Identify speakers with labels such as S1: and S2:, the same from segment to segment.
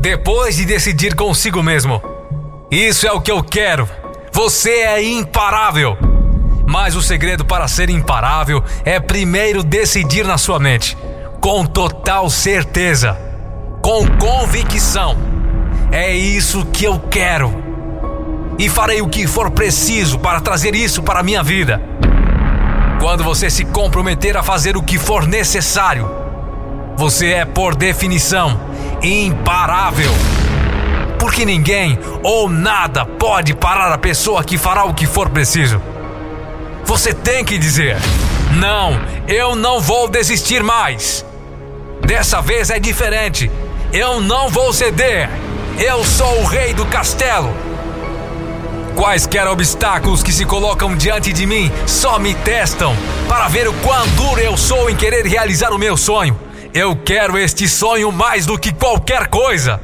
S1: Depois de decidir consigo mesmo, isso é o que eu quero. Você é imparável. Mas o segredo para ser imparável é primeiro decidir na sua mente, com total certeza, com convicção. É isso que eu quero. E farei o que for preciso para trazer isso para a minha vida. Quando você se comprometer a fazer o que for necessário, você é, por definição, imparável. Porque ninguém ou nada pode parar a pessoa que fará o que for preciso. Você tem que dizer: Não, eu não vou desistir mais. Dessa vez é diferente. Eu não vou ceder. Eu sou o rei do castelo. Quaisquer obstáculos que se colocam diante de mim só me testam para ver o quão duro eu sou em querer realizar o meu sonho. Eu quero este sonho mais do que qualquer coisa.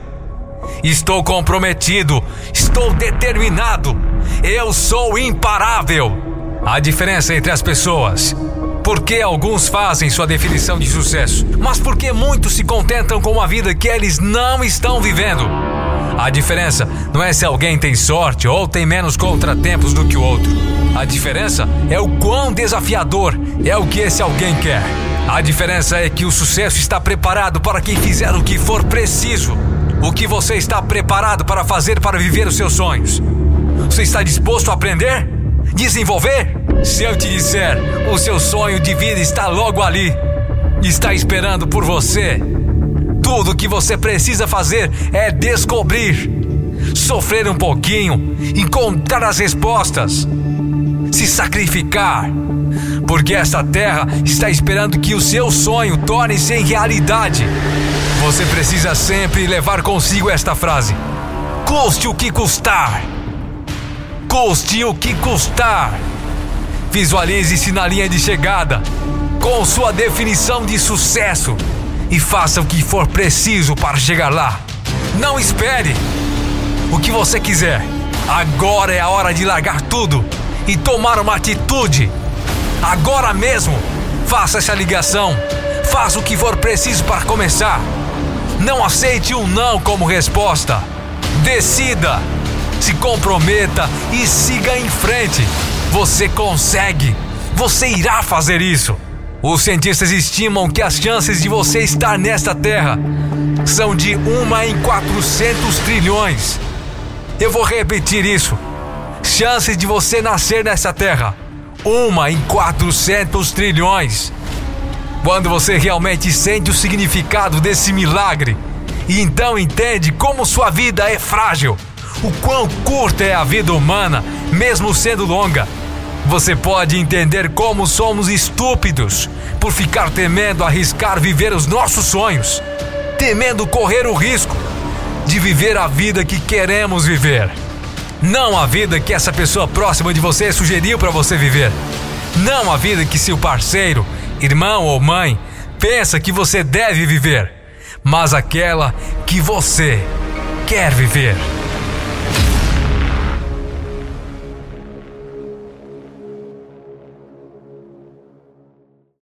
S1: Estou comprometido, estou determinado. Eu sou imparável. A diferença entre as pessoas. Por que alguns fazem sua definição de sucesso, mas por que muitos se contentam com uma vida que eles não estão vivendo? A diferença não é se alguém tem sorte ou tem menos contratempos do que o outro. A diferença é o quão desafiador é o que esse alguém quer. A diferença é que o sucesso está preparado para quem fizer o que for preciso. O que você está preparado para fazer para viver os seus sonhos? Você está disposto a aprender? Desenvolver? Se eu te disser, o seu sonho de vida está logo ali, está esperando por você. Tudo o que você precisa fazer é descobrir, sofrer um pouquinho, encontrar as respostas, se sacrificar, porque esta terra está esperando que o seu sonho torne-se em realidade. Você precisa sempre levar consigo esta frase: custe o que custar. Custe o que custar. Visualize-se na linha de chegada, com sua definição de sucesso e faça o que for preciso para chegar lá. Não espere o que você quiser. Agora é a hora de largar tudo e tomar uma atitude. Agora mesmo, faça essa ligação. Faça o que for preciso para começar. Não aceite um não como resposta. Decida, se comprometa e siga em frente. Você consegue. Você irá fazer isso. Os cientistas estimam que as chances de você estar nesta Terra são de uma em 400 trilhões. Eu vou repetir isso. Chances de você nascer nessa Terra: uma em 400 trilhões. Quando você realmente sente o significado desse milagre e então entende como sua vida é frágil, o quão curta é a vida humana, mesmo sendo longa, você pode entender como somos estúpidos por ficar temendo arriscar viver os nossos sonhos, temendo correr o risco de viver a vida que queremos viver. Não a vida que essa pessoa próxima de você sugeriu para você viver. Não a vida que seu parceiro, irmão ou mãe pensa que você deve viver, mas aquela que você quer viver.